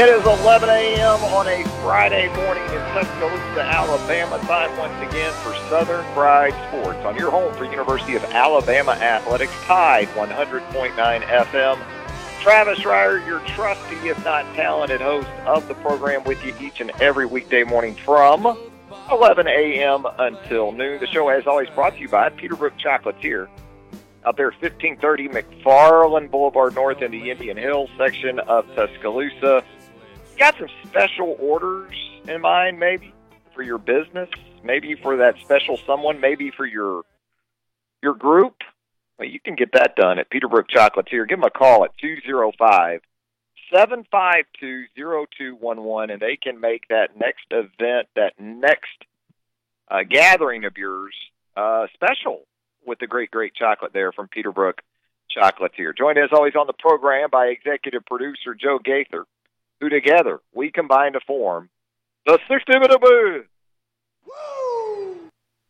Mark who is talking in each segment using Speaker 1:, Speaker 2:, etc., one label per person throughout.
Speaker 1: It is 11 a.m. on a Friday morning in Tuscaloosa, Alabama. Time once again for Southern Fried Sports on your home for University of Alabama Athletics. Tide 100.9 FM. Travis Reier, your trusty, if not talented host of the program with you each and every weekday morning from 11 a.m. until noon. The show, as always, brought to you by Peterbrooke Chocolatier out there 1530 McFarland Boulevard North in the Indian Hills section of Tuscaloosa got some special orders in mind, maybe for your business, maybe for that special someone, maybe for your your group, well, you can get that done at Peterbrooke Chocolatier. Give them a call at 205 752 0211, and they can make that next event, that next uh, gathering of yours uh, special with the great, great chocolate there from Peterbrooke Chocolatier. Joined as always on the program by executive producer Joe Gaither who together we combine to form the 60 minute booth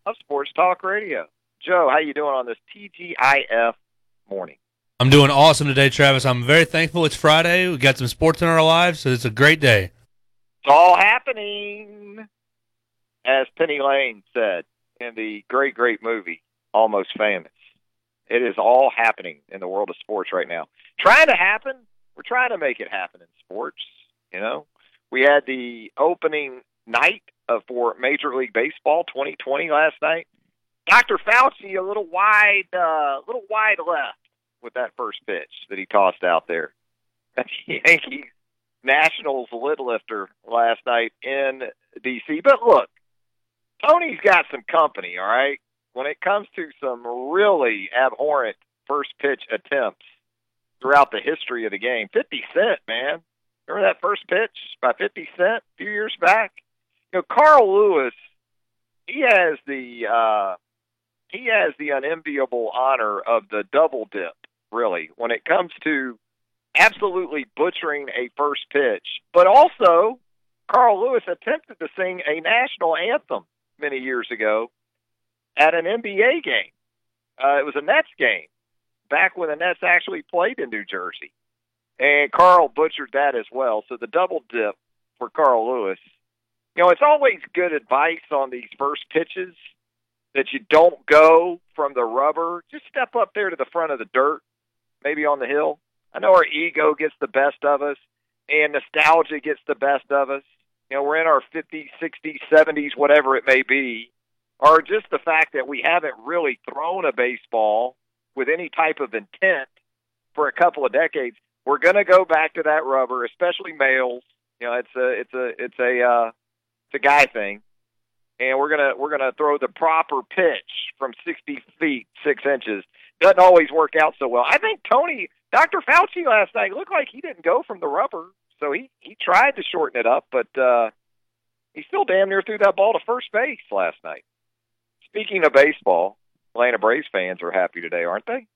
Speaker 1: of Sports Talk Radio. Joe, how you doing on this TGIF morning?
Speaker 2: I'm doing awesome today, Travis. I'm very thankful it's Friday. We got some sports in our lives, so it's a great day.
Speaker 1: It's all happening, as Penny Lane said in the great, great movie Almost Famous. It is all happening in the world of sports right now. Trying to happen. We're trying to make it happen in sports. You know, we had the opening night of for Major League Baseball 2020 last night. Dr. Fauci a little wide, a uh, little wide left with that first pitch that he tossed out there. At the Yankees Nationals lid lifter last night in DC. But look, Tony's got some company, all right? When it comes to some really abhorrent first pitch attempts throughout the history of the game, 50 Cent, man. Remember that first pitch by 50 Cent a few years back? You know, Carl Lewis, he has the uh, he has the unenviable honor of the double dip, really, when it comes to absolutely butchering a first pitch. But also, Carl Lewis attempted to sing a national anthem many years ago at an NBA game. Uh, it was a Nets game back when the Nets actually played in New Jersey. And Carl butchered that as well. So the double dip for Carl Lewis. You know, it's always good advice on these first pitches that you don't go from the rubber. Just step up there to the front of the dirt, maybe on the hill. I know our ego gets the best of us and nostalgia gets the best of us. You know, we're in our 50s, 60s, 70s, whatever it may be. Or just the fact that we haven't really thrown a baseball with any type of intent for a couple of decades we're going to go back to that rubber, especially males. You know, it's a it's a it's a uh, it's a guy thing, and we're gonna we're gonna throw the proper pitch from 60 feet six inches. Doesn't always work out so well. I think Tony, Dr. Fauci last night looked like he didn't go from the rubber, so he he tried to shorten it up, but uh, he still damn near threw that ball to first base last night. Speaking of baseball, Atlanta Braves fans are happy today, aren't they?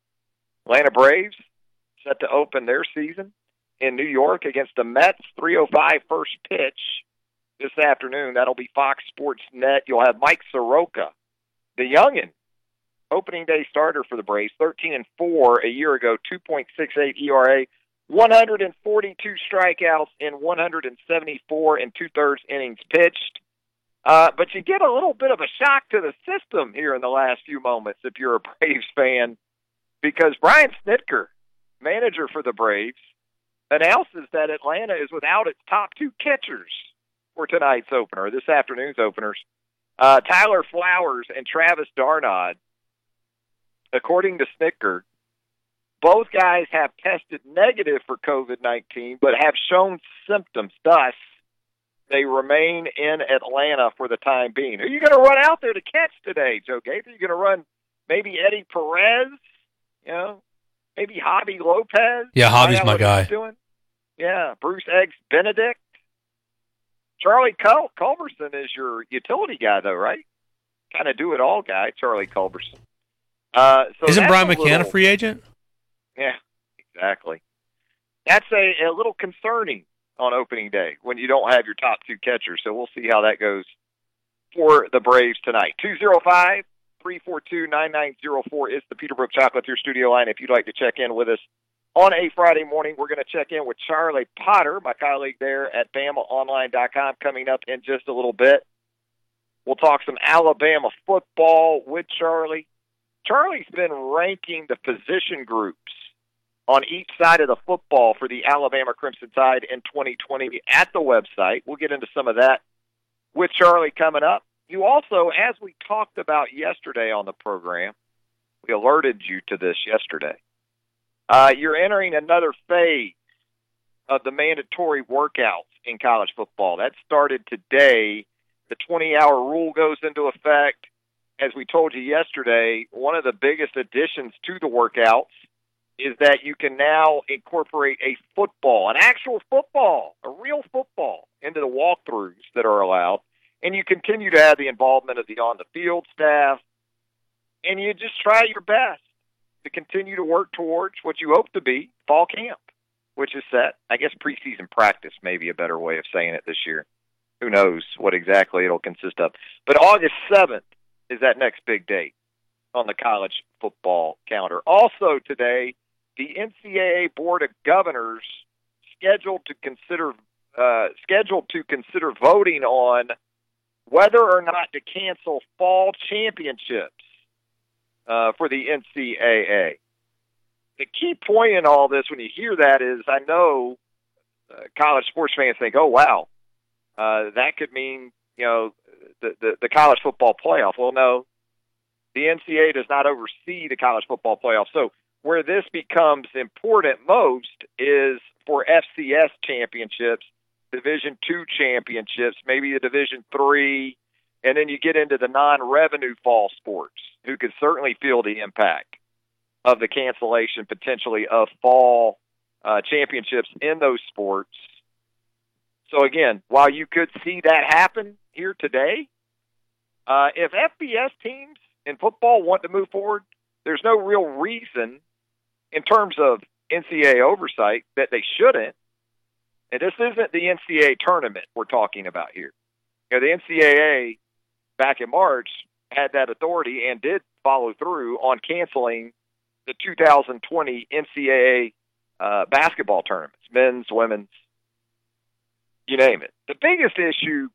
Speaker 1: Atlanta Braves set to open their season in New York against the Mets. 305 first pitch this afternoon. That'll be Fox Sports Net. You'll have Mike Soroka, the youngin, opening day starter for the Braves, 13 and 4 a year ago, 2.68 ERA, 142 strikeouts in 174 and two thirds innings pitched. Uh, but you get a little bit of a shock to the system here in the last few moments if you're a Braves fan, because Brian Snitker, manager for the Braves, announces that Atlanta is without its top two catchers for tonight's opener, this afternoon's openers. Uh, Tyler Flowers and Travis d'Arnaud. According to Snitker, both guys have tested negative for COVID 19, but have shown symptoms. Thus, they remain in Atlanta for the time being. Are you going to run out there to catch today, Joe Gaither? Are you going to run maybe Eddie Perez? You know, maybe Javy Lopez?
Speaker 2: Yeah, Javy's my guy.
Speaker 1: Doing? Yeah, Bruce Eggs Benedict. Charlie Cul- Culberson is your utility guy, though, right? Kind of do it all guy, Charlie Culberson. Uh, so
Speaker 2: Isn't Brian
Speaker 1: a
Speaker 2: McCann
Speaker 1: little,
Speaker 2: a free agent?
Speaker 1: Yeah, exactly. That's a, a little concerning on opening day when you don't have your top two catchers. So we'll see how that goes for the Braves tonight. 205 342 9904 is the Peterbrooke Chocolatier studio line. If you'd like to check in with us on a Friday morning, we're going to check in with Charlie Potter, my colleague there at BamaOnline.com, coming up in just a little bit. We'll talk some Alabama football with Charlie. Charlie's been ranking the position groups on each side of the football for the Alabama Crimson Tide in 2020 at the website. We'll get into some of that with Charlie coming up. You also, as we talked about yesterday on the program, we alerted you to this yesterday. Uh, you're entering another phase of the mandatory workouts in college football. That started today. The 20 hour rule goes into effect. As we told you yesterday, one of the biggest additions to the workouts is that you can now incorporate a football, an actual football, a real football, into the walkthroughs that are allowed. And you continue to have the involvement of the on the field staff. And you just try your best to continue to work towards what you hope to be fall camp, which is set. I guess preseason practice may be a better way of saying it this year. Who knows what exactly it'll consist of. But August 7th is that next big date on the college football calendar. Also today, the NCAA Board of Governors scheduled to consider uh, scheduled to consider voting on whether or not to cancel fall championships uh, for the NCAA. The key point in all this, when you hear that, is I know uh, college sports fans think, "Oh, wow, uh, that could mean you know the, the the college football playoff." Well, no, the NCAA does not oversee the college football playoff. So where this becomes important most is for FCS championships, Division two championships, maybe the Division three, and then you get into the non-revenue fall sports, who could certainly feel the impact of the cancellation potentially of fall uh, championships in those sports. So again, while you could see that happen here today, uh, if FBS teams in football want to move forward, there's no real reason in terms of NCAA oversight that they shouldn't. And this isn't the NCAA tournament we're talking about here. You know, the NCAA back in March had that authority and did follow through on canceling the 2020 NCAA uh, basketball tournaments, men's, women's, you name it. The biggest issue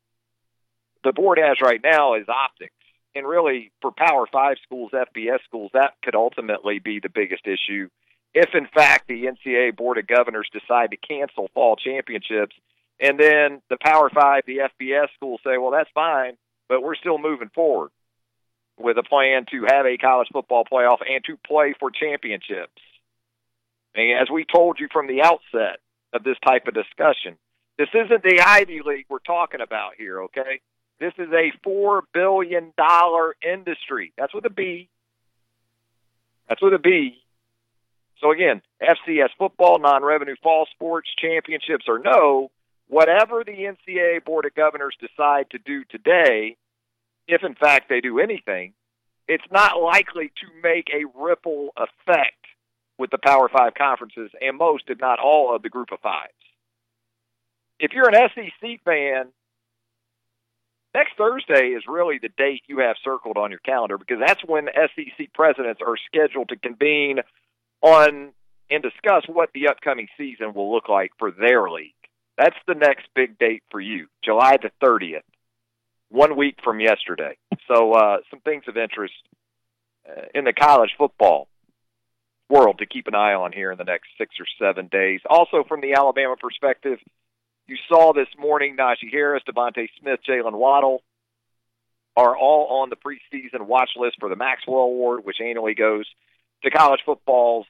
Speaker 1: the board has right now is optics. And really, for Power Five schools, FBS schools, that could ultimately be the biggest issue if, in fact, the NCAA Board of Governors decide to cancel fall championships. And then the Power Five, the FBS schools say, well, that's fine, but we're still moving forward with a plan to have a college football playoff and to play for championships. And as we told you from the outset of this type of discussion, this isn't the Ivy League we're talking about here, okay? This is a $4 billion industry. That's with a B. That's with a B. So again, FCS football, non-revenue fall sports, championships or no, whatever the NCAA Board of Governors decide to do today, if in fact they do anything, it's not likely to make a ripple effect with the Power Five conferences and most, if not all, of the Group of Fives. If you're an SEC fan, next Thursday is really the date you have circled on your calendar because that's when SEC presidents are scheduled to convene on and discuss what the upcoming season will look like for their league. That's the next big date for you, July the 30th. one week from yesterday. So uh, some things of interest uh, in the college football world to keep an eye on here in the next six or seven days. Also, from the Alabama perspective, you saw this morning Najee Harris, DeVonta Smith, Jalen Waddle are all on the preseason watch list for the Maxwell Award, which annually goes to college football's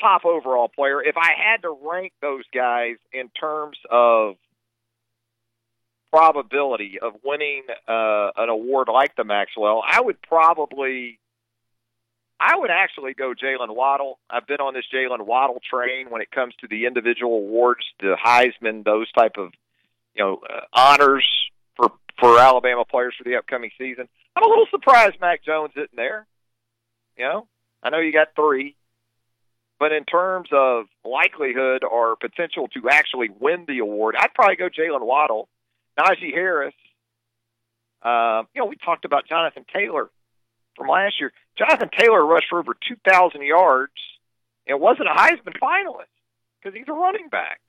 Speaker 1: top overall player. If I had to rank those guys in terms of probability of winning uh, an award like the Maxwell, I would probably, I would actually go Jalen Waddle. I've been on this Jalen Waddle train when it comes to the individual awards, the Heisman, those type of, you know, uh, honors for for Alabama players for the upcoming season. I'm a little surprised Mac Jones isn't there. You know, I know you got three, but in terms of likelihood or potential to actually win the award, I'd probably go Jalen Waddle. Najee Harris. Uh, you know, we talked about Jonathan Taylor from last year. Jonathan Taylor rushed for over 2,000 yards and wasn't a Heisman finalist because he's a running back.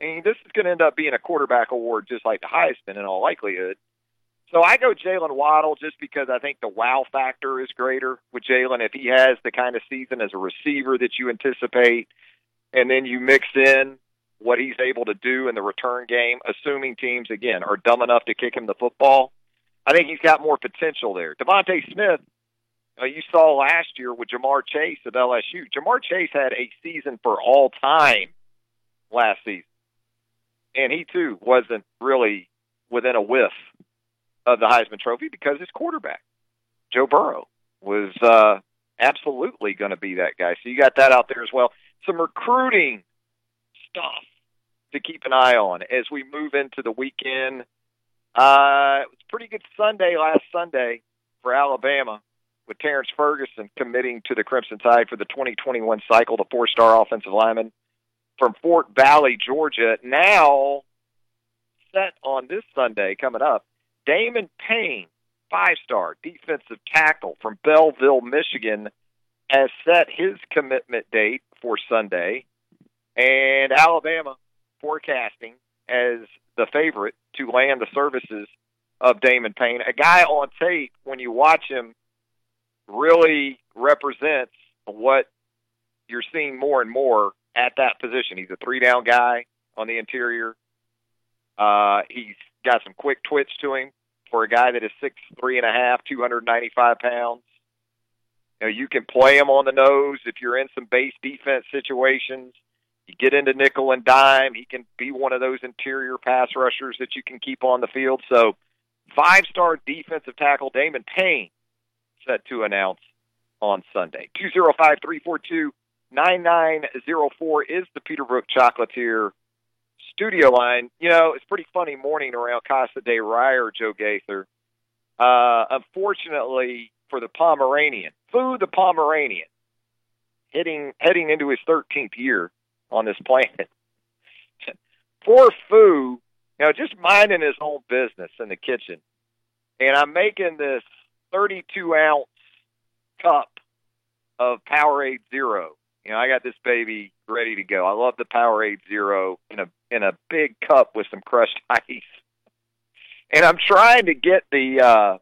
Speaker 1: I mean, this is going to end up being a quarterback award just like the Heisman in all likelihood. So I go Jalen Waddle just because I think the wow factor is greater with Jalen if he has the kind of season as a receiver that you anticipate, and then you mix in what he's able to do in the return game, assuming teams again are dumb enough to kick him the football. I think he's got more potential there. DeVonta Smith, uh, you saw last year with Ja'Marr Chase at LSU. Ja'Marr Chase had a season for all time last season, and he too wasn't really within a whiff of the Heisman Trophy because his quarterback, Joe Burrow, was uh, absolutely going to be that guy. So you got that out there as well. Some recruiting stuff to keep an eye on as we move into the weekend. Uh, it was a pretty good Sunday last Sunday for Alabama with Terrence Ferguson committing to the Crimson Tide for the 2021 cycle, the four-star offensive lineman from Fort Valley, Georgia. Now set on this Sunday coming up, Damon Payne, five-star defensive tackle from Belleville, Michigan, has set his commitment date for Sunday, and Alabama forecasting as the favorite to land the services of Damon Payne, a guy on tape when you watch him really represents what you're seeing more and more at that position. He's a three down guy on the interior. Uh, he's got some quick twitch to him for a guy that is six three and a half, two hundred ninety five pounds. You know, you can play him on the nose if you're in some base defense situations. You get into nickel and dime, he can be one of those interior pass rushers that you can keep on the field. So, five star defensive tackle Damon Payne set to announce on Sunday. Two zero five three four two nine nine zero four is the Peterbrooke Chocolatier studio line. You know, it's pretty funny morning around Casa de Reier, Joe Gaither. Uh, unfortunately for the Pomeranian, Foo the Pomeranian, hitting heading into his 13th year on this planet. Poor Foo, you know, just minding his own business in the kitchen, and I'm making this 32 ounce cup of Powerade Zero. You know, I got this baby ready to go. I love the Powerade Zero in a in a big cup with some crushed ice. And I'm trying to get the uh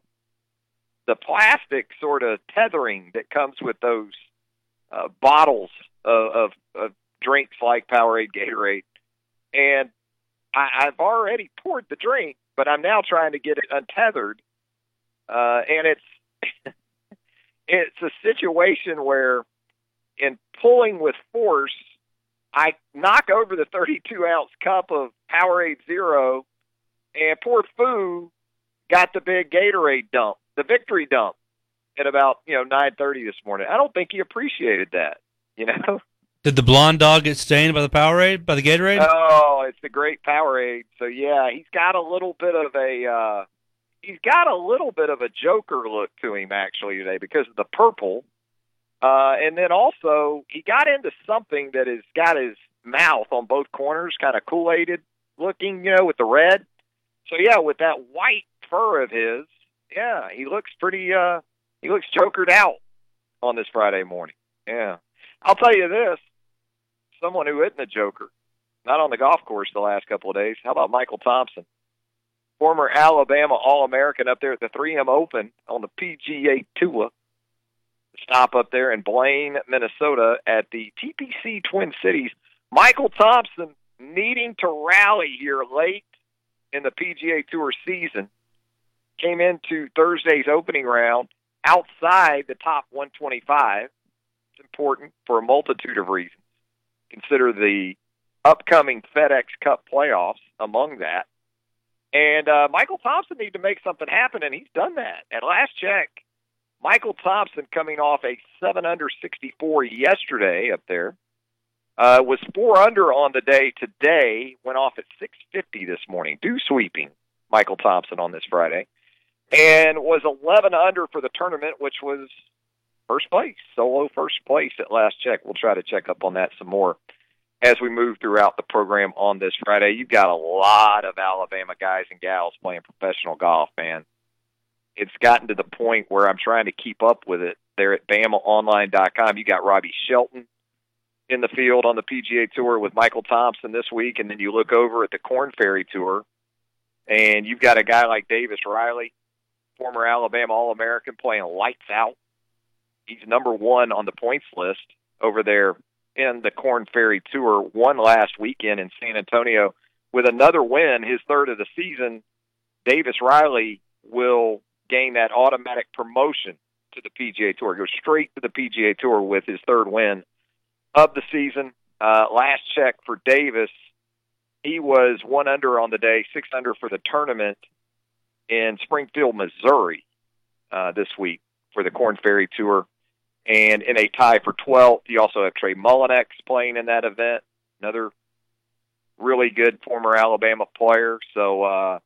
Speaker 1: the plastic sort of tethering that comes with those uh, bottles of, of, of drinks like Powerade, Gatorade, and I, I've already poured the drink, but I'm now trying to get it untethered, uh, and it's it's a situation where, in pulling with force, I knock over the 32 ounce cup of Powerade Zero, and poor Foo got the big Gatorade dump, the victory dump, at about you know 9:30 this morning. I don't think he appreciated that. You know.
Speaker 2: Did the blonde dog get stained by the Powerade, by the Gatorade?
Speaker 1: Oh, it's the great Powerade. So yeah, he's got a little bit of a uh he's got a little bit of a Joker look to him actually today because of the purple. Uh and then also he got into something that has got his mouth on both corners kind of Kool-Aided looking, you know, with the red. So yeah, with that white fur of his, yeah, he looks pretty uh he looks jokered out on this Friday morning. Yeah. I'll tell you this, someone who isn't a joker, not on the golf course the last couple of days. How about Michael Thompson? former Alabama All American up there at the 3M Open on the PGA Tour. Stop up there in Blaine, Minnesota at the TPC Twin Cities. Michael Thompson needing to rally here late in the PGA Tour season. Came into Thursday's opening round outside the top 125. It's important for a multitude of reasons. Consider the upcoming FedEx Cup playoffs among that. And uh, Michael Thompson needed to make something happen, and he's done that. At last check, Michael Thompson coming off a 7 under 64 yesterday up there. Uh, was four under on the day today. Went off at 650 this morning. Do sweeping Michael Thompson on this Friday, and was 11 under for the tournament, which was first place, solo first place at last check. We'll try to check up on that some more as we move throughout the program on this Friday. You've got a lot of Alabama guys and gals playing professional golf, man. It's gotten to the point where I'm trying to keep up with it. There at BamaOnline.com, you got Robbie Shelton in the field on the PGA Tour with Michael Thompson this week, and then you look over at the Korn Ferry Tour, and you've got a guy like Davis Riley, former Alabama All American, playing lights out. He's number one on the points list over there in the Korn Ferry Tour. One last weekend in San Antonio with another win, his third of the season. Davis Riley will gain that automatic promotion to the PGA Tour. Go straight to the PGA Tour with his third win of the season. Uh, last check for Davis, he was one under on the day, six under for the tournament in Springfield, Missouri, uh, this week for the Korn Ferry Tour. And in a tie for 12th, you also have Trey Mullinax playing in that event, another really good former Alabama player. So, uh,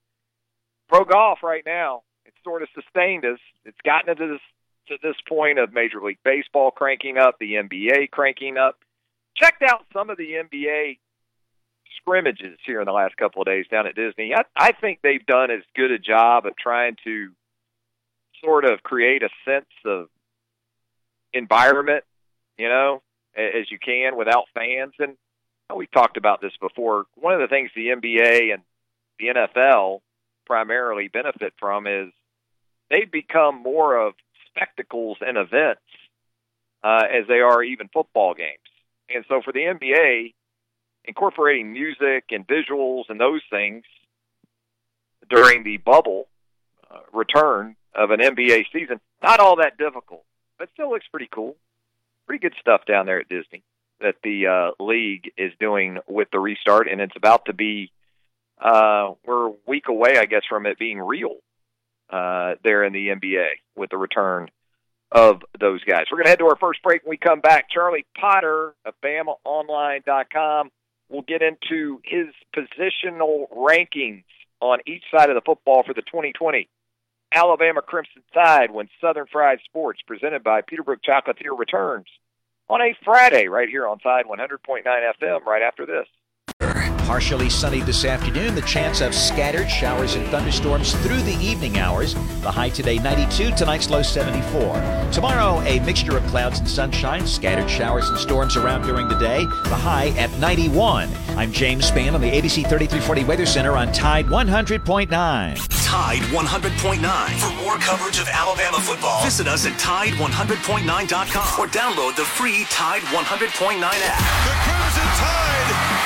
Speaker 1: pro golf right now, sort of sustained us. It's gotten into this to this point of Major League Baseball cranking up, the NBA cranking up. Checked out some of the NBA scrimmages here in the last couple of days down at Disney. I, I think they've done as good a job of trying to sort of create a sense of environment, you know, as you can without fans. And we talked about this before. One of the things the NBA and the NFL primarily benefit from is they've become more of spectacles and events uh, as they are even football games. And so for the NBA, incorporating music and visuals and those things during the bubble uh, return of an NBA season, not all that difficult, but still looks pretty cool. Pretty good stuff down there at Disney that the uh, league is doing with the restart, and it's about to be. Uh, we're a week away, I guess, from it being real uh, there in the NBA with the return of those guys. We're going to head to our first break when we come back. Charlie Potter of BamaOnline.com will get into his positional rankings on each side of the football for the 2020 Alabama Crimson Tide when Southern Fried Sports, presented by Peterbrooke Chocolatier, returns on a Friday right here on Tide 100.9 FM right after this.
Speaker 3: Partially sunny this afternoon, the chance of scattered showers and thunderstorms through the evening hours. The high today 92, tonight's low 74. Tomorrow, a mixture of clouds and sunshine, scattered showers and storms around during the day. The high at 91. I'm James Spann on the ABC 3340 Weather Center on Tide 100.9.
Speaker 4: Tide 100.9. For more coverage of Alabama football, visit us at Tide100.9.com or download the free Tide 100.9 app.
Speaker 5: The Crimson Tide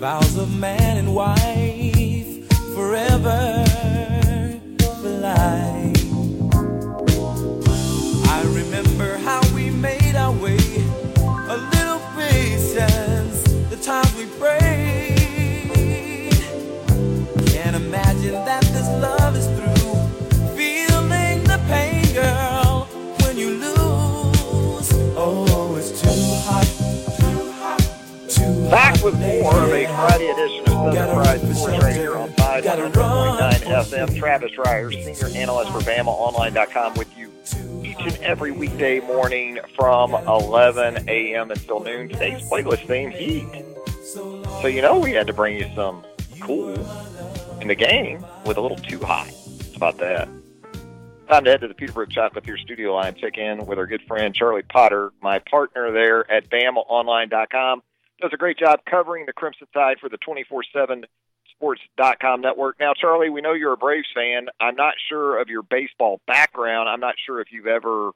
Speaker 6: Vows of man
Speaker 1: of a. Friday edition of Southern Fried Sports right here on 5.9 FM. Travis Reier, Senior Analyst for BamaOnline.com with you each and every weekday morning from 11 a.m. until noon. Today's playlist theme, Heat. So you know we had to bring you some cool in the game with a little too high. About that? Time to head to the Peterbrooke Chocolatier studio line, check in with our good friend Charlie Potter, my partner there at BamaOnline.com. Does a great job covering the Crimson Tide for the 24-7 Sports.com network. Now, Charlie, we know you're a Braves fan. I'm not sure of your baseball background. I'm not sure if you've ever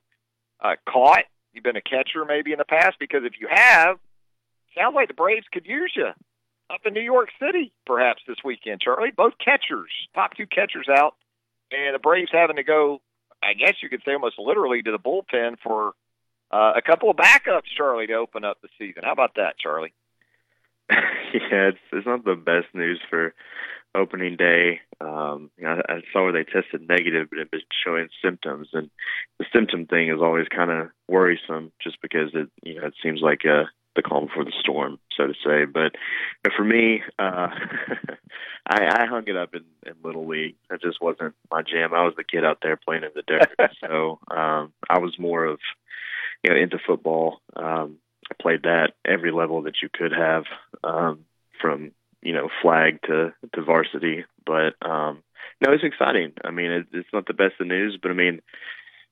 Speaker 1: uh, caught. You've been a catcher maybe in the past, because if you have, sounds like the Braves could use you up in New York City perhaps this weekend, Charlie. Both catchers, top two catchers out and the Braves having to go, I guess you could say almost literally to the bullpen for uh, a couple of backups, Charlie, to open up the season. How about that, Charlie?
Speaker 7: yeah, it's it's not the best news for opening day. Um, you know, I, I saw where they tested negative, but it was showing symptoms, and the symptom thing is always kind of worrisome, just because it you know it seems like a the calm before the storm, so to say. But for me, uh, I, I hung it up in, in little league. That just wasn't my jam. I was the kid out there playing in the dirt, so um, I was more of you know into football. Um, I played that every level that you could have, um, from you know flag to to varsity. But um, no, it's exciting. I mean, it, it's not the best of news, but I mean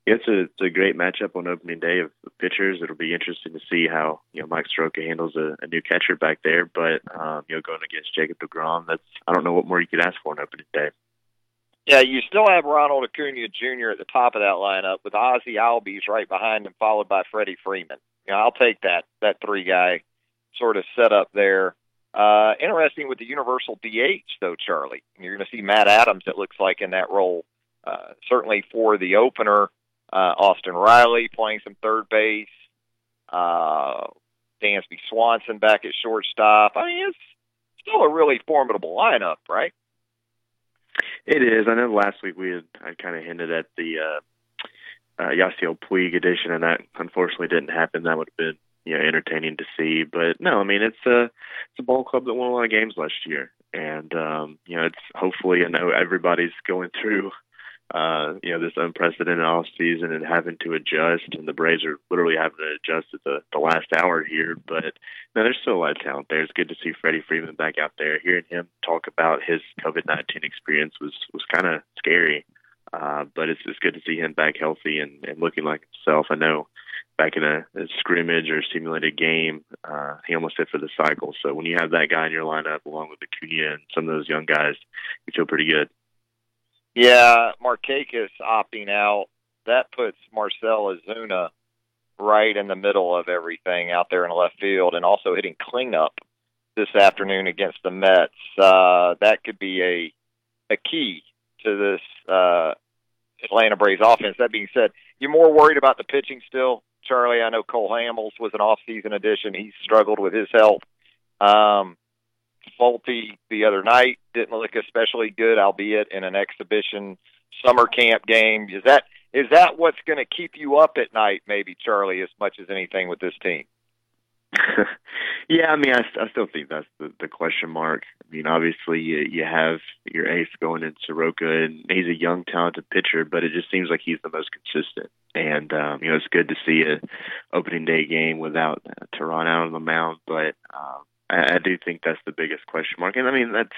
Speaker 7: it's a it's a great matchup on opening day of pitchers. It'll be interesting to see how you know Mike Soroka handles a, a new catcher back there. But um, you know, going against Jacob Degrom, that's I don't know what more you could ask for on opening day.
Speaker 1: Yeah, you still have Ronald Acuna Jr. at the top of that lineup with Ozzie Albies right behind him, followed by Freddie Freeman. You know, I'll take that that three guy sort of setup there. Uh, interesting with the universal DH though, Charlie. You're going to see Matt Adams. It looks like in that role. Uh, certainly for the opener uh, Austin Riley playing some third base, uh, Dansby Swanson back at shortstop. I mean, it's still a really formidable lineup, right?
Speaker 7: It is. I know last week we had I kind of hinted at the uh, uh, Yasiel Puig edition, and that unfortunately didn't happen. That would have been you know entertaining to see. But no, I mean it's a it's a ball club that won a lot of games last year, and um, you know it's hopefully I know everybody's going through uh, you know, this unprecedented off season and having to adjust, and the Braves are literally having to adjust at the, the last hour here. But no, there's still a lot of talent there. It's good to see Freddie Freeman back out there. Hearing him talk about his COVID nineteen experience was was kind of scary, uh, but it's it's good to see him back healthy and, and looking like himself. I know back in a, a scrimmage or simulated game, uh, he almost hit for the cycle. So when you have that guy in your lineup along with Acuna and some of those young guys, you feel pretty good.
Speaker 1: Yeah, Markakis opting out. That puts Marcell Ozuna right in the middle of everything out there in left field and also hitting cleanup this afternoon against the Mets. Uh, that could be a a key to this uh, Atlanta Braves offense. That being said, you're more worried about the pitching still, Charlie. I know Cole Hamels was an off-season addition. He struggled with his health. Um, Folty the other night didn't look especially good, albeit in an exhibition summer camp game. Is that is that what's going to keep you up at night, maybe Charlie, as much as anything with this team?
Speaker 7: yeah, I mean, I, I still think that's the, the question mark. I mean, obviously, you, you have your ace going in Soroka, and he's a young, talented pitcher, but it just seems like he's the most consistent. And um, you know, it's good to see a opening day game without uh, Teheran out on the mound, but um, I, do think that's the biggest question mark. And I mean, that's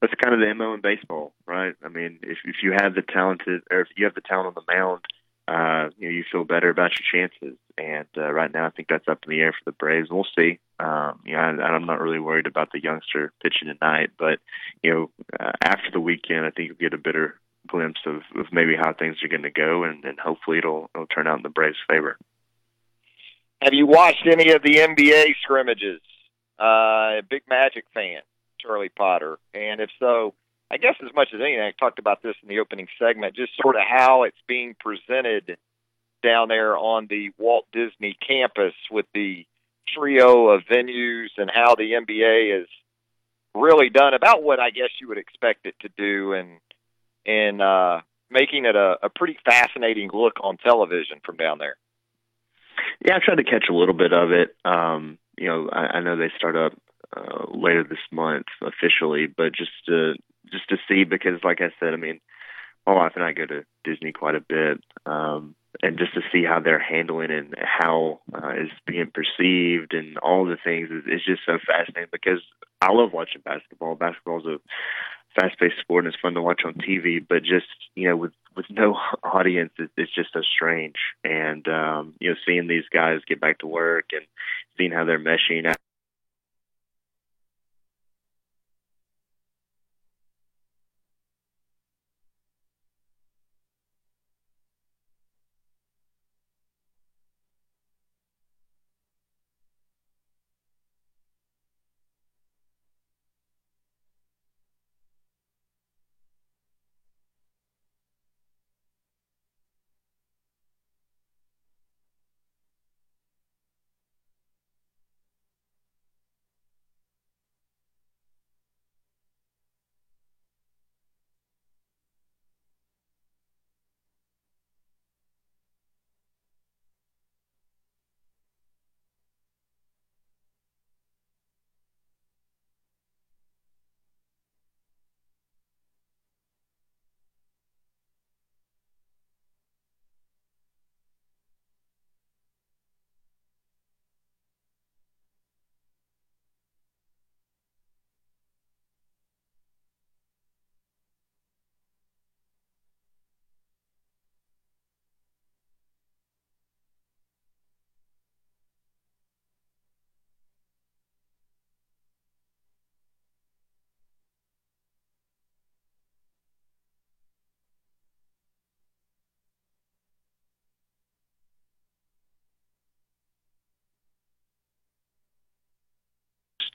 Speaker 7: that's kind of the mo in baseball, right? I mean, if if you have the talented or if you have the talent on the mound, uh, you know, you feel better about your chances. And uh, right now, I think that's up in the air for the Braves. We'll see. Um, you know, I, I'm not really worried about the youngster pitching tonight, but you know, uh, after the weekend, I think you'll get a better glimpse of, of maybe how things are going to go, and, and hopefully it'll it'll turn out in the Braves' favor.
Speaker 1: Have you watched any of the NBA scrimmages? Uh, big Magic fan, Charlie Potter? And if so, I guess as much as anything, I talked about this in the opening segment, just sort of how it's being presented down there on the Walt Disney campus with the trio of venues and how the NBA is really done about what I guess you would expect it to do and and uh making it a, a pretty fascinating look on television from down there.
Speaker 7: Yeah, I tried to catch a little bit of it. Um, you know, I, I know they start up uh, later this month officially, but just to just to see because, like I said, I mean, my wife and I go to Disney quite a bit, um, and just to see how they're handling and how uh, it's being perceived and all the things is, is just so fascinating because I love watching basketball. Basketball is a fast-paced sport and it's fun to watch on TV, but just you know with with no audience, it, it's just so strange. And um, you know, seeing these guys get back to work and seeing how they're meshing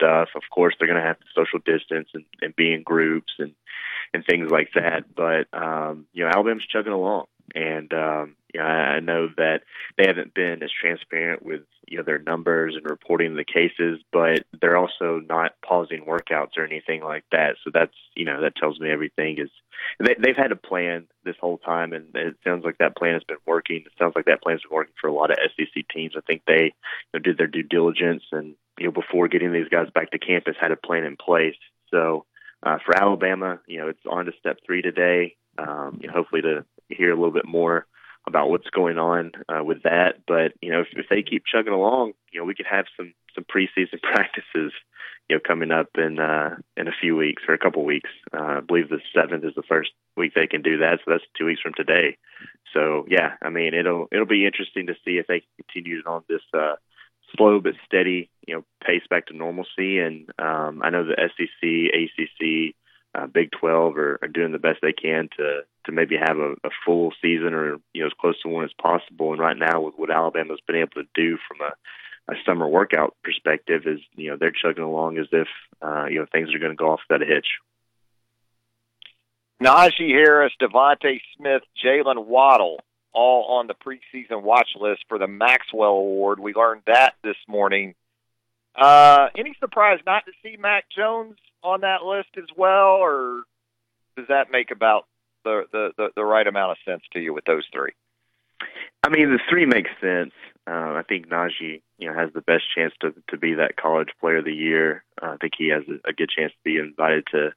Speaker 7: stuff. Of course, they're going to have to social distance and, and be in groups and and things like that. But um, you know, Alabama's chugging along, and um, you know, I know that they haven't been as transparent with you know their numbers and reporting the cases, but they're also not pausing workouts or anything like that. So that's you know that tells me everything is they, they've had a plan this whole time, and it sounds like that plan has been working. It sounds like that plan's been working for a lot of SEC teams. I think they you know, did their due diligence and you know before getting these guys back to campus had a plan in place. So uh, for Alabama, you know it's on to step three today. Um, you know, hopefully to hear a little bit more about what's going on uh, with that. But you know, if, if they keep chugging along, you know, we could have some some preseason practices, you know, coming up in uh, in a few weeks or a couple weeks. Uh, I believe the seventh is the first week they can do that, so that's two weeks from today. So yeah, I mean, it'll it'll be interesting to see if they continue on this uh, slow but steady, you know, pace back to normalcy. And um, I know the SEC, ACC, uh, Big 12 are, are doing the best they can to to maybe have a, a full season or you know as close to one as possible. And right now, with what Alabama's been able to do from a, a summer workout perspective, is you know they're chugging along as if uh, you know things are going to go off without a hitch.
Speaker 1: Najee Harris, DeVonta Smith, Jalen Waddle, all on the preseason watch list for the Maxwell Award. We learned that this morning. Uh, any surprise not to see Mac Jones on that list as well, or does that make about the, the, the, the right amount of sense to you with those three?
Speaker 7: I mean, the three makes sense. Uh, I think Najee, you know, has the best chance to to be that college player of the year. Uh, I think he has a, a good chance to be invited to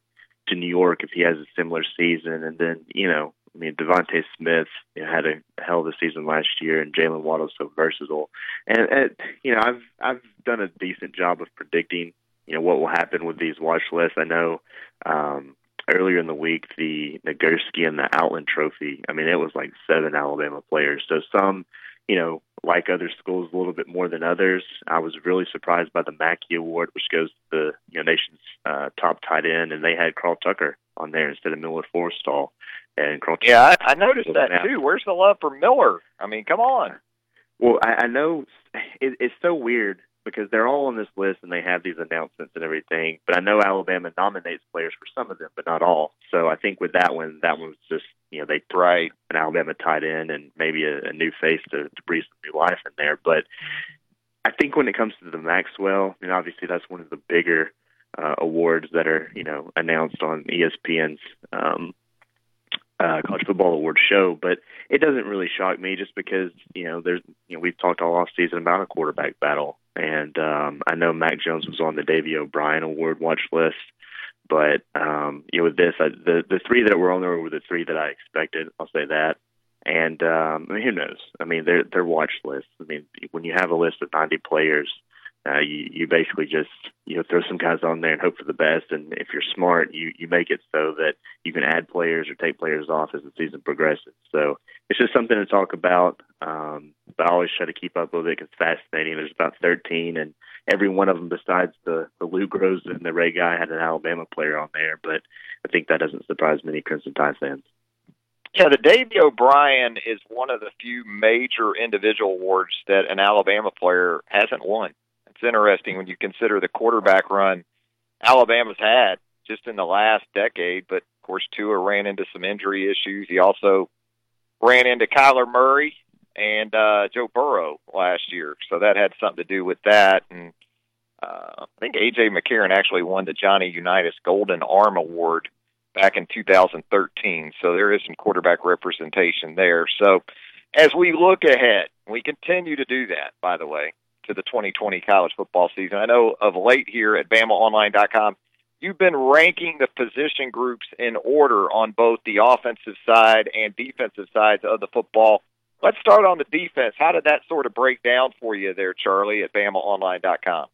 Speaker 7: to New York if he has a similar season. And then, you know, I mean, DeVonta Smith you know, had a hell of a season last year, and Jalen Waddle's so versatile. And, and you know, I've I've done a decent job of predicting, you know, what will happen with these watch lists. I know um, earlier in the week, the Nagurski and the Outland Trophy. I mean, it was like seven Alabama players. So some, you know, like other schools a little bit more than others. I was really surprised by the Mackey Award, which goes to the you know nation's uh, top tight end, and they had Carl Tucker on there instead of Miller Forristall. And Carl
Speaker 1: yeah, I, I noticed that too. Where's the love for Miller? I mean, come on.
Speaker 7: Well, I, I know it, it's so weird because they're all on this list and they have these announcements and everything. But I know Alabama nominates players for some of them, but not all. So I think with that one, that one was just you know they
Speaker 1: right
Speaker 7: an Alabama tight end and maybe a, a new face to, to breathe some new life in there. But I think when it comes to the Maxwell, I mean obviously that's one of the bigger uh, awards that are you know announced on ESPN's um, uh, college football award show, but it doesn't really shock me just because you know there's you know we've talked all off season about a quarterback battle and um, I know Mac Jones was on the Davy O'Brien Award watch list. But um, you know, with this, I, the the three that were on there were the three that I expected. I'll say that. And um, I mean, who knows? I mean, they're they're watch lists. I mean, when you have a list of 90 players, uh, you you basically just you know throw some guys on there and hope for the best. And if you're smart, you you make it so that you can add players or take players off as the season progresses. So it's just something to talk about. Um, but I always try to keep up with it because it's fascinating. There's about 13, and every one of them besides the the Lou Groza and the Ray Guy had an Alabama player on there. But I think that doesn't surprise many Crimson Tide fans.
Speaker 1: Yeah, the Davy O'Brien is one of the few major individual awards that an Alabama player hasn't won. It's interesting when you consider the quarterback run Alabama's had just in the last decade. But of course, Tua ran into some injury issues. He also ran into Kyler Murray and uh, Joe Burrow last year, so that had something to do with that. And uh, I think AJ McCarron actually won the Johnny Unitas Golden Arm Award back in 2013. So there is some quarterback representation there. So as we look ahead, we continue to do that, by the way, to the 2020 college football season. I know of late here at BamaOnline.com, you've been ranking the position groups in order on both the offensive side and defensive sides of the football. Let's start on the defense. How did that sort of break down for you there, Charlie, at BamaOnline.com?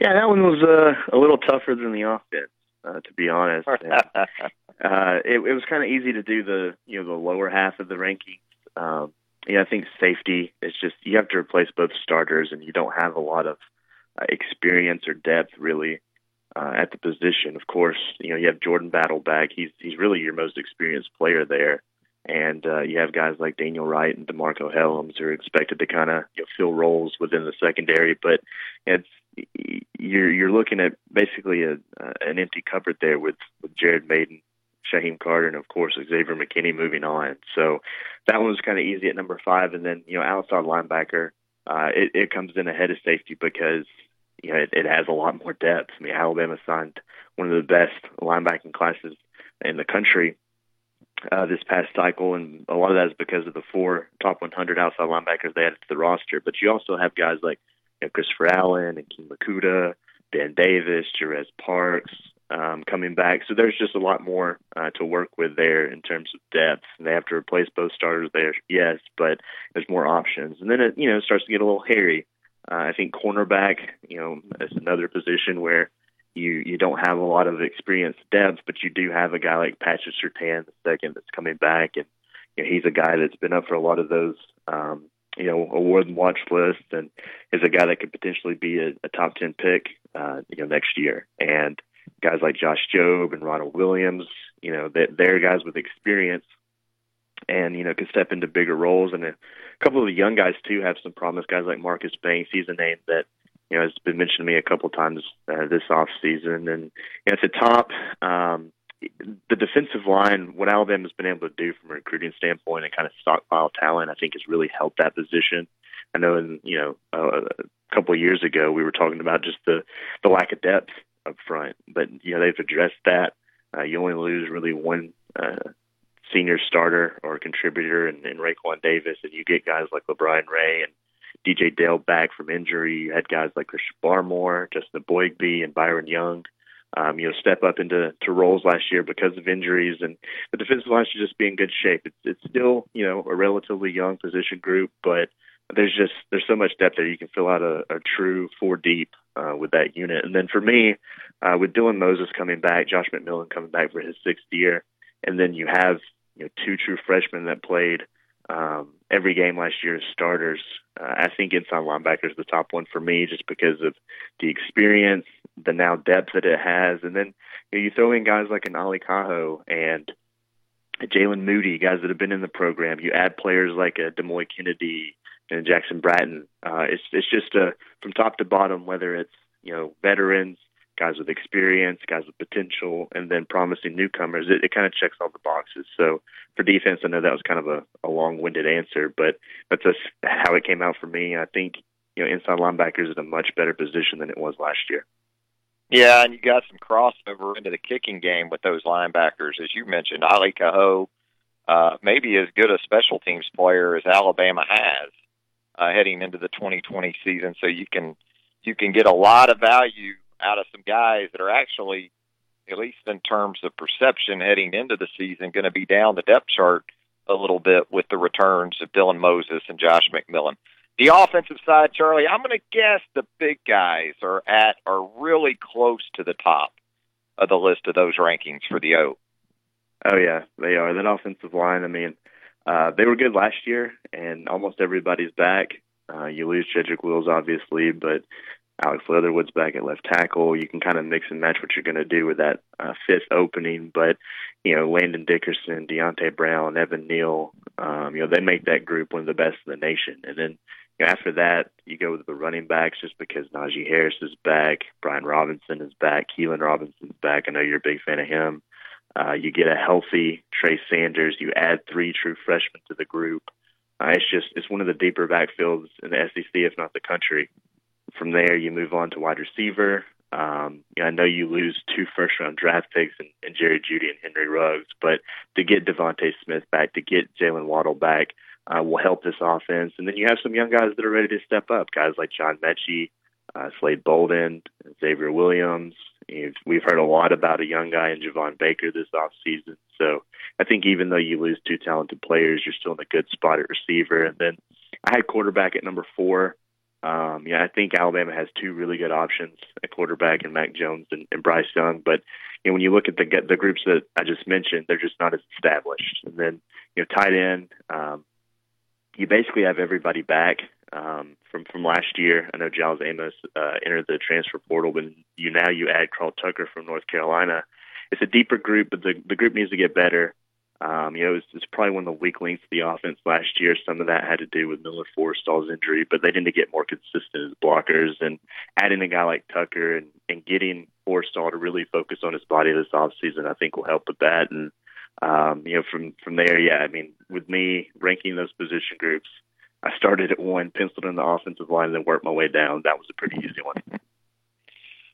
Speaker 7: Yeah, that one was uh, a little tougher than the offense uh, to be honest. And, uh, it, it was kind of easy to do the you know the lower half of the rankings. Um, yeah, I think safety is just you have to replace both starters, and you don't have a lot of uh, experience or depth really uh, at the position. Of course, you know you have Jordan Battle back. He's he's really your most experienced player there, and uh, you have guys like Daniel Wright and DeMarcco Hellams who are expected to kind of you know, fill roles within the secondary. But it's you're you're looking at basically a uh, an empty cupboard there with with Jared Mayden, Shyheim Carter, and of course Xavier McKinney moving on. So that one was kind of easy at number five, and then you know outside linebacker, uh, it, it comes in ahead of safety because you know it, it has a lot more depth. I mean Alabama signed one of the best linebacking classes in the country uh, this past cycle, and a lot of that is because of the four top 100 outside linebackers they added to the roster. But you also have guys like you know, Christopher Allen and King Mwikuta, Ben Davis, Jarez Parks um, coming back. So there's just a lot more uh, to work with there in terms of depth. And they have to replace both starters there, yes, but there's more options. And then it, you know, starts to get a little hairy. Uh, I think cornerback, you know, is another position where you you don't have a lot of experience depth, but you do have a guy like Patrick Surtain the second that's coming back, and you know, he's a guy that's been up for a lot of those um, you know award watch list and is a guy that could potentially be a, a top ten pick uh, you know next year. And guys like Josh Jobe and Ronald Williams, you know, they, they're guys with experience and you know can step into bigger roles. And a couple of the young guys too have some promise. Guys like Marcus Banks, he's a name that you know has been mentioned to me a couple of times uh, this off season. And you know, at the top, um, the defensive line, what Alabama's been able to do from a recruiting standpoint and kind of stockpile talent, I think has really helped that position. I know, in you know, uh, a couple of years ago, we were talking about just the the lack of depth up front, but you know they've addressed that. Uh, you only lose really one uh, senior starter or contributor in, in Raekwon Davis, and you get guys like LaBryan Ray and DJ Dale back from injury. You had guys like Christian Barmore, Justin Eboigbe, and Byron Young um, you know, step up into to roles last year because of injuries, and the defensive line should just be in good shape. It's it's still you know a relatively young position group, but there's just there's so much depth there. You can fill out a, a true four deep uh, with that unit. And then for me, uh, with Dylan Moses coming back, Josh McMillon coming back for his sixth year, and then you have you know two true freshmen that played um, every game last year as starters. Uh, I think inside linebacker is the top one for me, just because of the experience, the now depth that it has, and then you, know, you throw in guys like an Ale Kaho and Jaylen Moody, guys that have been in the program. You add players like a Demouy Kennedy and Jackson Bratton. Uh, it's it's just a from top to bottom, whether it's you know veterans, guys with experience, guys with potential, and then promising newcomers. It, it kind of checks all the boxes. So for defense, I know that was kind of a, a long-winded answer, but that's just how it came out for me. I think you know inside linebackers in a much better position than it was last year.
Speaker 1: Yeah, and you got some crossover into the kicking game with those linebackers, as you mentioned. Ale Kaho, uh, maybe as good a special teams player as Alabama has. Uh, heading into the 2020 season. So you can you can get a lot of value out of some guys that are actually, at least in terms of perception, heading into the season, going to be down the depth chart a little bit with the returns of Dylan Moses and Josh McMillon. The offensive side, Charlie, I'm going to guess the big guys are at are really close to the top of the list of those rankings for the O.
Speaker 7: Oh yeah, they are. That offensive line. I mean, uh, they were good last year, and almost everybody's back. Uh, you lose Jedrick Wills, obviously, but Alex Leatherwood's back at left tackle. You can kind of mix and match what you're going to do with that uh, fifth opening. But you know, Landon Dickerson, Deonte Brown, Evan Neal, um, you know, they make that group one of the best in the nation. And then you know, after that, you go with the running backs just because Najee Harris is back, Brian Robinson is back, Keilan Robinson's back. I know you're a big fan of him. Uh, you get a healthy Trey Sanders. You add three true freshmen to the group. Uh, it's just it's one of the deeper backfields in the SEC, if not the country. From there, you move on to wide receiver. Um, you know, I know you lose two first round draft picks and, and Jerry Jeudy and Henry Ruggs, but to get DeVonta Smith back, to get Jaylen Waddle back, uh, will help this offense. And then you have some young guys that are ready to step up, guys like John Metchie, uh, Slade Bolden, Xavier Williams. We've heard a lot about a young guy in Javon Baker this offseason. So I think even though you lose two talented players, you're still in a good spot at receiver. And then I had quarterback at number four. Um, yeah, I think Alabama has two really good options at quarterback and Mac Jones and, and Bryce Young. But you know, when you look at the the groups that I just mentioned, they're just not as established. And then you know, tight end, um, you basically have everybody back um, from from last year. I know Giles Amos uh, entered the transfer portal, but you now you add Carl Tucker from North Carolina. It's a deeper group, but the the group needs to get better. Um, you know, it's, it's probably one of the weak links of the offense last year. Some of that had to do with Miller Forristall's injury, but they to get more consistent as blockers and adding a guy like Tucker and, and getting Forristall to really focus on his body this offseason, I think will help with that. And um, you know, from from there, yeah, I mean, with me ranking those position groups, I started at one, penciled in the offensive line, and then worked my way down. That was a pretty easy one.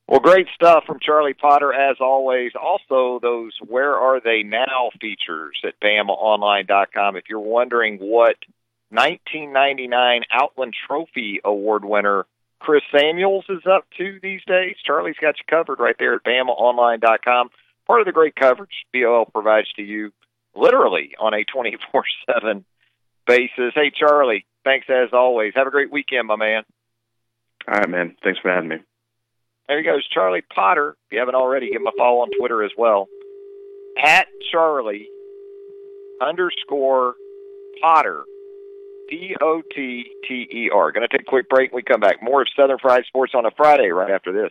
Speaker 1: Well, great stuff from Charlie Potter as always. Also, those "Where Are They Now" features at BamaOnline.com. If you're wondering what 1999 Outland Trophy Award winner Chris Samuels is up to these days, Charlie's got you covered right there at BamaOnline.com part of the great coverage BOL provides to you literally on a 24 7 basis. Hey, Charlie, thanks as always. Have a great weekend, my man.
Speaker 7: All right, man. Thanks for having me.
Speaker 1: There he goes, Charlie Potter. If you haven't already, give him a follow on Twitter as well. At Charlie underscore Potter. P O T T E R. Going to take a quick break. When we come back. More of Southern Fried Sports on a Friday right after this.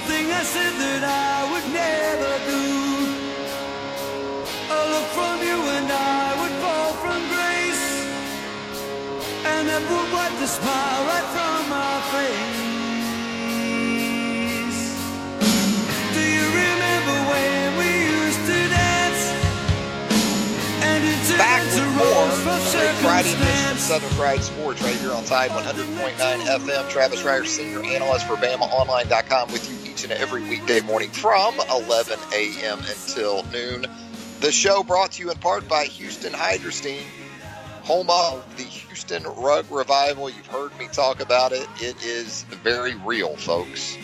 Speaker 6: One thing I said that I would never do. A look from you and I would fall from grace. And that would wipe the smile right from my face. Do you remember when we used to dance? And it
Speaker 8: Back
Speaker 6: to rose from
Speaker 8: Friday edition
Speaker 6: circumstance.
Speaker 8: Southern Fried Sports right here on Tide 100.9 FM. Travis Reier, senior analyst for BamaOnline.com with you every weekday morning from 11 a.m. until noon. The show brought to you in part by Houston Hydrosteam, home of the Houston Rug Revival. You've heard me talk about it. It is very real, folks.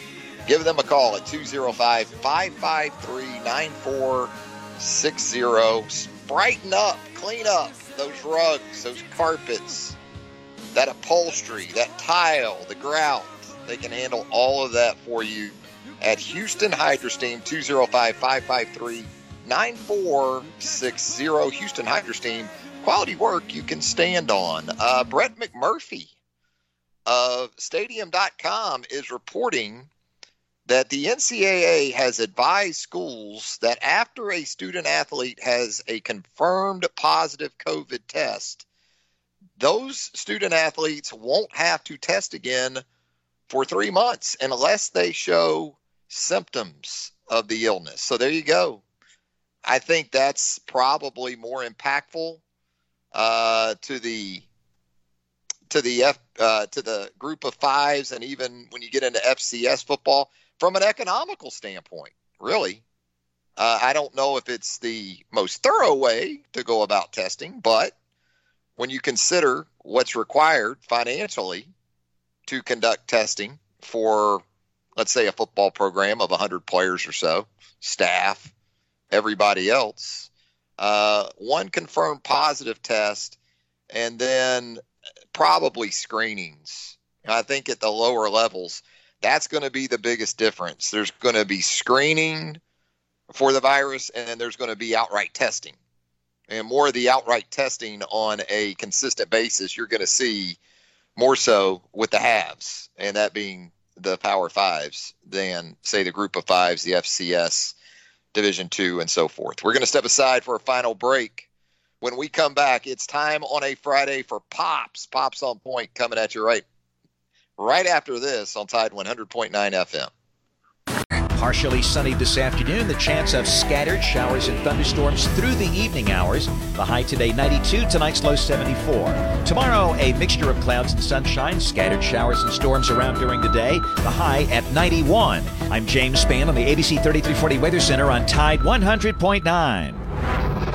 Speaker 8: Give them a call at 205 553 9460. Brighten up, clean up those rugs, those carpets, that upholstery, that tile, the grout. They can handle all of that for you at Houston Hydrosteam, 205 553 9460. Houston Hydrosteam, quality work you can stand on. Uh, Brett McMurphy of Stadium.com is reporting that the NCAA has advised schools that after a student athlete has a confirmed positive COVID test, those student athletes won't have to test again for three months unless they show symptoms of the illness. So there you go. I think that's probably more impactful uh, to the to the F, uh, to the group of fives, and even when you get into FCS football, from an economical standpoint, really. Uh, I don't know if it's the most thorough way to go about testing, but when you consider what's required financially to conduct testing for, let's say, a football program of 100 players or so, staff, everybody else, uh, one confirmed positive test, and then probably screenings. I think at the lower levels, that's going to be the biggest difference. There's going to be screening for the virus, and then there's going to be outright testing. And more of the outright testing on a consistent basis, you're going to see more so with the halves, and that being the Power Fives, than say the Group of Fives, the FCS, Division Two, and so forth. We're going to step aside for a final break. When we come back, it's time on a Friday for Pops. Pops on point coming at you right right after this on Tide 100.9 FM.
Speaker 3: Partially sunny this afternoon. The chance of scattered showers and thunderstorms through the evening hours. The high today 92, tonight's low 74. Tomorrow, a mixture of clouds and sunshine, scattered showers and storms around during the day. The high at 91. I'm James Spann on the ABC 3340 Weather Center on Tide 100.9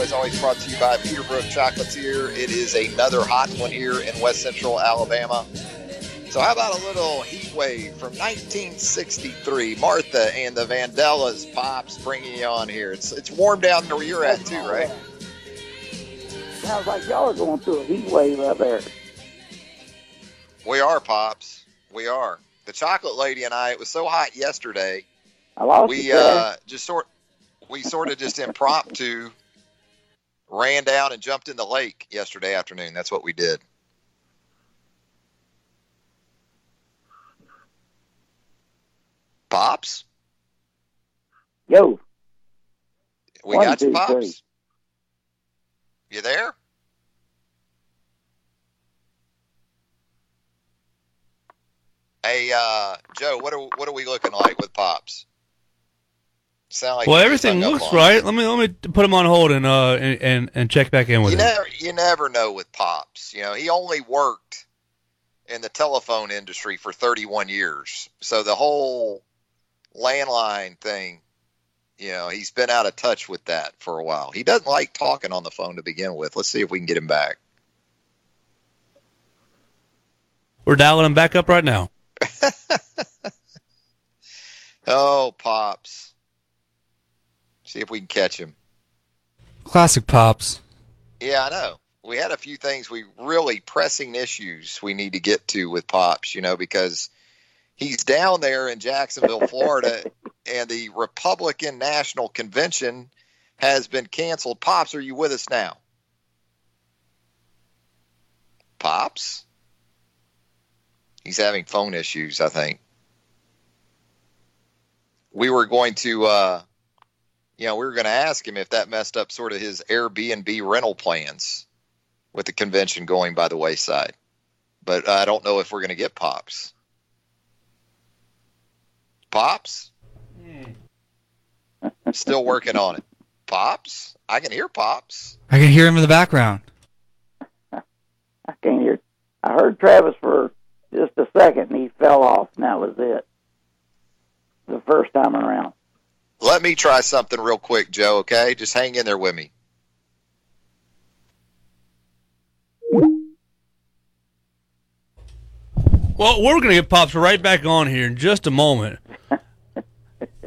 Speaker 8: Is always brought to you by Peterbrooke Chocolatier. It is another hot one here in West Central Alabama. So how about a little heat wave from 1963? Martha and the Vandellas pops bringing you on here. It's it's warm down where you're at too, right?
Speaker 9: Sounds like y'all are going through a heat wave up there.
Speaker 8: We are pops. We are. The chocolate lady and I. It was so hot yesterday.
Speaker 9: I lost
Speaker 8: we uh, just sort we sort of just impromptu ran down and jumped in the lake yesterday afternoon. That's what we did. Pops,
Speaker 9: Yo,
Speaker 8: we
Speaker 9: One,
Speaker 8: got you,
Speaker 9: two,
Speaker 8: pops.
Speaker 9: three.
Speaker 8: You there? Hey, uh, Joe, what are what are we looking like with pops? Sound like
Speaker 2: well, everything looks right. Let me let me put him on hold and uh and and, and check back in with
Speaker 8: You
Speaker 2: him.
Speaker 8: never, you never know with Pops. You know, he only worked in the telephone industry for 31 years. So the whole landline thing, you know, he's been out of touch with that for a while. He doesn't like talking on the phone to begin with. Let's see if we can get him back.
Speaker 2: We're dialing him back up right now.
Speaker 8: Oh, Pops. See if we can catch him.
Speaker 10: Classic Pops.
Speaker 8: Yeah, I know. We had a few things we really pressing issues we need to get to with Pops, you know, because he's down there in Jacksonville, Florida, and the Republican National Convention has been canceled. Pops, are you with us now? Pops? He's having phone issues, I think. We were going to uh you know, we were going to ask him if that messed up sort of his Airbnb rental plans with the convention going by the wayside. But I don't know if we're going to get Pops. Pops? Hmm. Still working on it. Pops? I can hear Pops.
Speaker 10: I can hear him in the background.
Speaker 9: I can't hear. I heard Travis for just a second and he fell off and that was it. the first time around.
Speaker 8: Let me try something real quick, Joe. Okay, just hang in there with me.
Speaker 2: Well, we're going to get Pops right back on here in just a moment.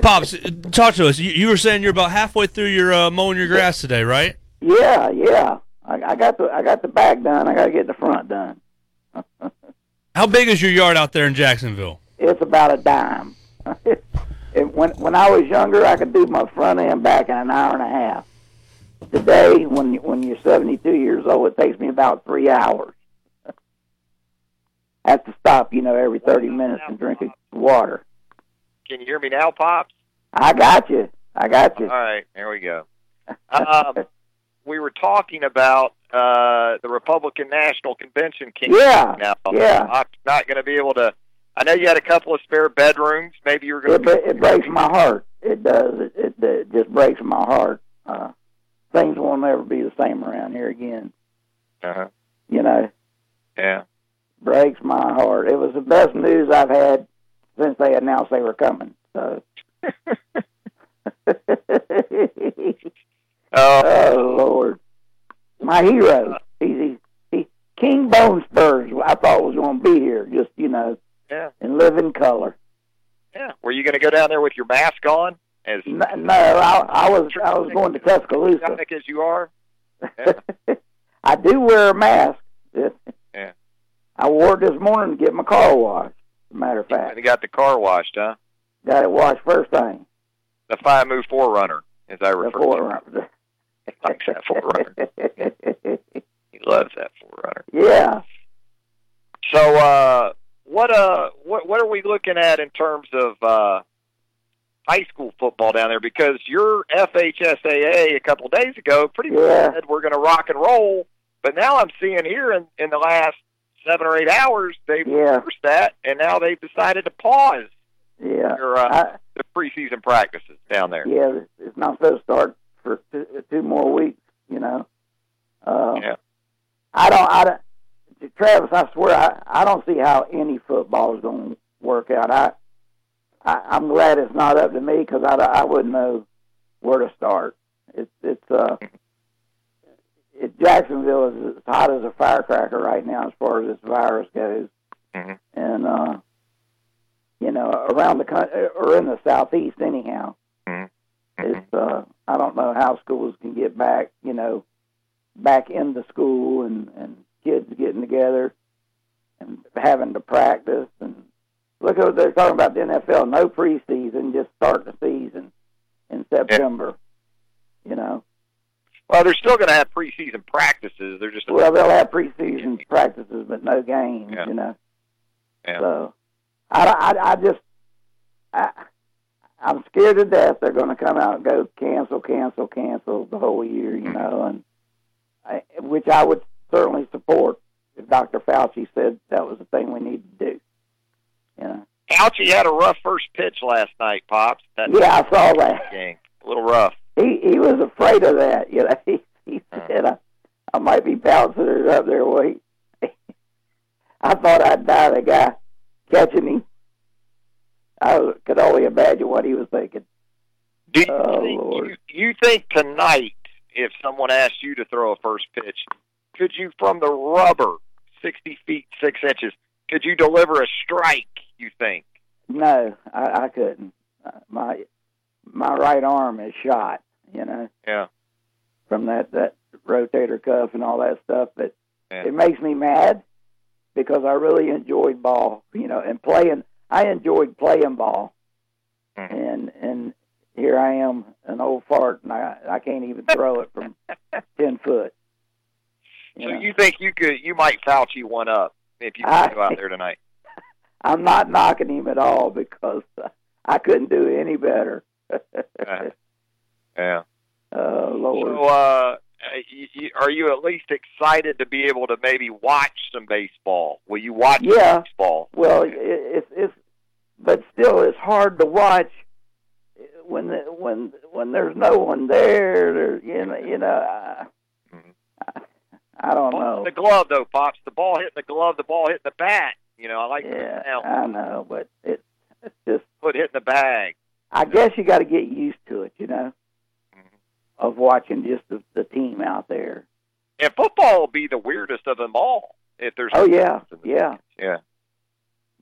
Speaker 2: Pops, talk to us. You, you were saying you're about halfway through your uh, mowing your grass today, right?
Speaker 9: Yeah, yeah. I, I got the I got the back done. I got to get the front done.
Speaker 2: How big is your yard out there in Jacksonville?
Speaker 9: It's about a dime. it, when when I was younger, I could do my front end back in an hour and a half. Today, when when you're 72 years old, it takes me about three hours. I have to stop, you know, every 30 minutes and drink water.
Speaker 1: Can you hear me now, Pops?
Speaker 9: I got you. I got you.
Speaker 1: All right, there we go. Um, we were talking about uh, the Republican National Convention. King
Speaker 9: Yeah,
Speaker 1: now.
Speaker 9: yeah.
Speaker 1: I'm not going to be able to. I know you had a couple of spare bedrooms. Maybe you were going
Speaker 9: It, bre- it breaks my heart. It does. It, it, it just breaks my heart. Uh, things won't ever be the same around here again.
Speaker 1: Uh-huh.
Speaker 9: You know,
Speaker 1: Yeah.
Speaker 9: breaks my heart. It was the best news I've had since they announced they were coming. So. oh Lord, my hero. He, he, he King Bone Spurs. I thought was going to be here. Just you know,
Speaker 1: Yeah.
Speaker 9: And live in color.
Speaker 1: Yeah. Were you going to go down there with your mask on? As
Speaker 9: No, no I, I was I was going to Tuscaloosa.
Speaker 1: As you are.
Speaker 9: I do wear a mask.
Speaker 1: Yeah.
Speaker 9: I wore it this morning to get my car washed. As a matter of fact,
Speaker 1: And you got the car washed, huh?
Speaker 9: got it washed first thing.
Speaker 1: The five move forerunner, as I refer to
Speaker 9: Forerunner.
Speaker 1: it. Likes that forerunner. he loves that forerunner.
Speaker 9: Yeah.
Speaker 1: So, uh, what uh, what what are we looking at in terms of uh, high school football down there? Because your FHSAA a couple of days ago pretty much
Speaker 9: Yeah.
Speaker 1: said we're going to rock and roll, but now I'm seeing here in in the last seven or eight hours they've
Speaker 9: Yeah.
Speaker 1: reversed that, and now they've decided to pause
Speaker 9: Yeah.
Speaker 1: your uh,
Speaker 9: I-
Speaker 1: the preseason practices down there.
Speaker 9: yeah, it's not supposed to start for two, two more weeks. You know. Uh,
Speaker 1: Yeah.
Speaker 9: I don't. I don't. Travis, I swear, I, I don't see how any football is going to work out. I, I I'm glad it's not up to me because I, I wouldn't know where to start. It's it's uh, it, Jacksonville is as hot as a firecracker right now as far as this virus goes,
Speaker 1: Mhm.
Speaker 9: and uh, you know, around the country or in the southeast anyhow.
Speaker 1: Mhm.
Speaker 9: It's uh, I don't know how schools can get back, you know, back into school and and kids getting together and having to practice and look at what they're talking about the NFL. No preseason, just start the season in September. You know,
Speaker 1: Well, they're still going to have preseason practices. They're just
Speaker 9: well they'll have preseason practices, but no games.
Speaker 1: Yeah.
Speaker 9: You know,
Speaker 1: Yeah.
Speaker 9: so I I, I just I. I'm scared to death they're going to come out and go cancel, cancel, cancel the whole year, you hmm. know, and I, which I would certainly support if Dr. Fauci said that was the thing we need to do. You know,
Speaker 1: Fauci had a rough first pitch last night, pops. That
Speaker 9: Yeah, I saw that.
Speaker 1: game, a little rough.
Speaker 9: he he was afraid of that. You know, he, he uh-huh. said I, I might be bouncing it up there. Well, he, I thought I'd die. The guy catching him. I could only imagine what he was thinking.
Speaker 1: Do you
Speaker 9: Oh,
Speaker 1: think you, you think tonight, if someone asked you to throw a first pitch, could you from the rubber, sixty feet six inches, could you deliver a strike? You think?
Speaker 9: No, I, I couldn't. My my right arm is shot. You know,
Speaker 1: Yeah.
Speaker 9: from that that rotator cuff and all that stuff. But
Speaker 1: Yeah.
Speaker 9: it makes me mad because I really enjoyed ball. You know, and playing. I enjoyed playing ball,
Speaker 1: Mhm.
Speaker 9: and and here I am, an old fart, and I I can't even throw it from ten foot. You
Speaker 1: So
Speaker 9: know?
Speaker 1: you think you could? You might Fauci one up if you
Speaker 9: I-
Speaker 1: go out there tonight.
Speaker 9: I'm not knocking him at all because uh, I couldn't do any better.
Speaker 1: Yeah.
Speaker 9: oh Lord.
Speaker 1: So, uh, are you at least excited to be able to maybe watch some baseball? Will you watch
Speaker 9: Yeah.
Speaker 1: baseball?
Speaker 9: Well, it, it's it's, but still, it's hard to watch when the, when when there's no one there. There, you know, you know. I, I don't know.
Speaker 1: the glove though, pops. The ball hitting the glove, the ball hitting the bat. You know, I like
Speaker 9: Yeah, I know, but it it's just
Speaker 1: put foot hitting the bag.
Speaker 9: I guess you got to get used to it, you know, mm-hmm. of watching just the, the team out there.
Speaker 1: And football will be the weirdest of them all. If there's
Speaker 9: Oh yeah, yeah,
Speaker 1: yeah,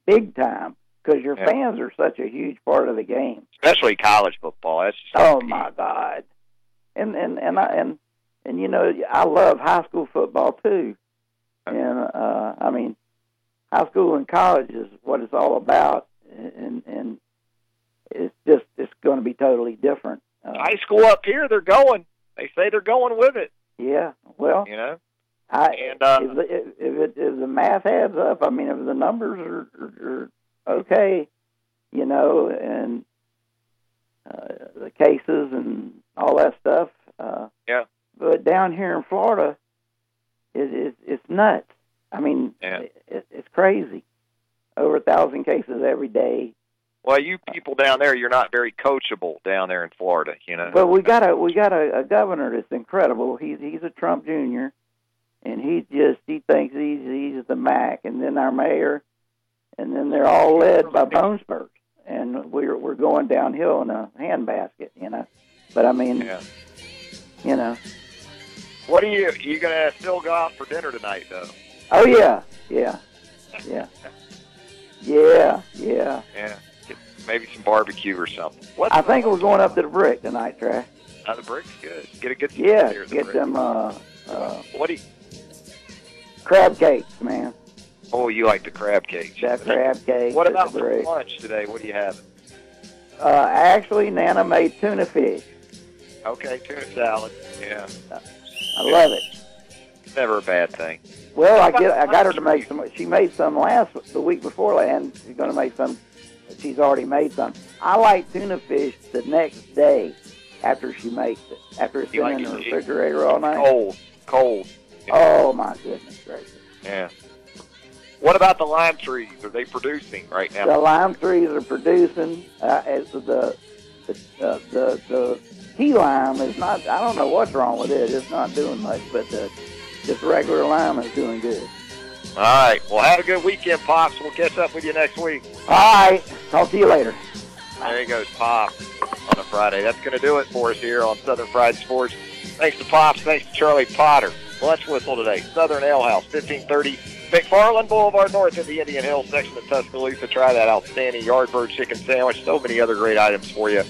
Speaker 9: big time. Because your
Speaker 1: Yeah.
Speaker 9: fans are such a huge part of the game.
Speaker 1: especially college football. That's just
Speaker 9: Oh my God! And and and I and and you know I love high school football too. And uh, I mean, high school and college is what it's all about, and and it's just it's going to be totally different. Uh,
Speaker 1: high school up here. They're going. They say they're going with it.
Speaker 9: yeah, well,
Speaker 1: You know.
Speaker 9: I
Speaker 1: And, uh,
Speaker 9: if, the, if if it if the math adds up, I mean, if the numbers are, are, are okay, you know, and uh, the cases and all that stuff. Uh,
Speaker 1: Yeah.
Speaker 9: But down here in Florida, it, it, it's nuts. I mean,
Speaker 1: Yeah.
Speaker 9: it, it's crazy. Over a thousand cases every day.
Speaker 1: Well, you people down there, you're not very coachable down there in Florida. You know.
Speaker 9: But we got a we got a, a governor that's incredible. He's he's a Trump Jr. and he just he thinks he's he's the Mac, and then our mayor, and then they're all led by Bone Spurs, and we're we're going downhill in a handbasket, you know. But I mean,
Speaker 1: Yeah.
Speaker 9: you know,
Speaker 1: What are you? You gonna still go out for dinner tonight, though?
Speaker 9: oh yeah, yeah, yeah, yeah, yeah.
Speaker 1: Yeah. Maybe some barbecue or something. What?
Speaker 9: I think we're going up to the brick tonight, Trey.
Speaker 1: Uh, the brick's good. Get a good.
Speaker 9: Yeah,
Speaker 1: here the
Speaker 9: get
Speaker 1: brick.
Speaker 9: them uh, uh,
Speaker 1: What do you?
Speaker 9: crab cakes, man.
Speaker 1: Oh, you like the crab cakes?
Speaker 9: That crab cake.
Speaker 1: What about for lunch today? What do you have?
Speaker 9: Uh, actually, Nana made tuna fish.
Speaker 1: Okay, tuna salad. Yeah,
Speaker 9: I love it.
Speaker 1: never a bad thing.
Speaker 9: Well, I get I got her to make some. She made some last the week before, and she's going to make some. She's already made some. I like tuna fish the next day after she makes it. After it's
Speaker 1: You
Speaker 9: been
Speaker 1: like
Speaker 9: in the refrigerator all night.
Speaker 1: Cold, cold.
Speaker 9: Oh my goodness gracious!
Speaker 1: Yeah. What about the lime trees? Are they producing right now?
Speaker 9: The lime trees are producing. Uh, as the the uh, the the key lime is not. I don't know what's wrong with it. It's not doing much, but the just regular lime is doing good.
Speaker 1: All right. Well, have a good weekend, pops. We'll catch up with you next week.
Speaker 9: All right. Talk to you later.
Speaker 1: There he goes, Pop, on a Friday. That's going to do it for us here on Southern Fried Sports. Thanks to Pops. Thanks to Charlie Potter. Lunch whistle today. Southern Ale House, 1530 McFarland Boulevard North in the Indian Hills section of Tuscaloosa. Try that outstanding Yardbird chicken sandwich. So many other great items for you.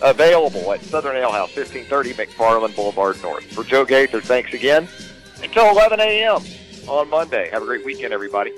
Speaker 1: Available at Southern Ale House, 1530 McFarland Boulevard North. For Joe Gaither, thanks again. Until 11 a.m. on Monday. Have a great weekend, everybody.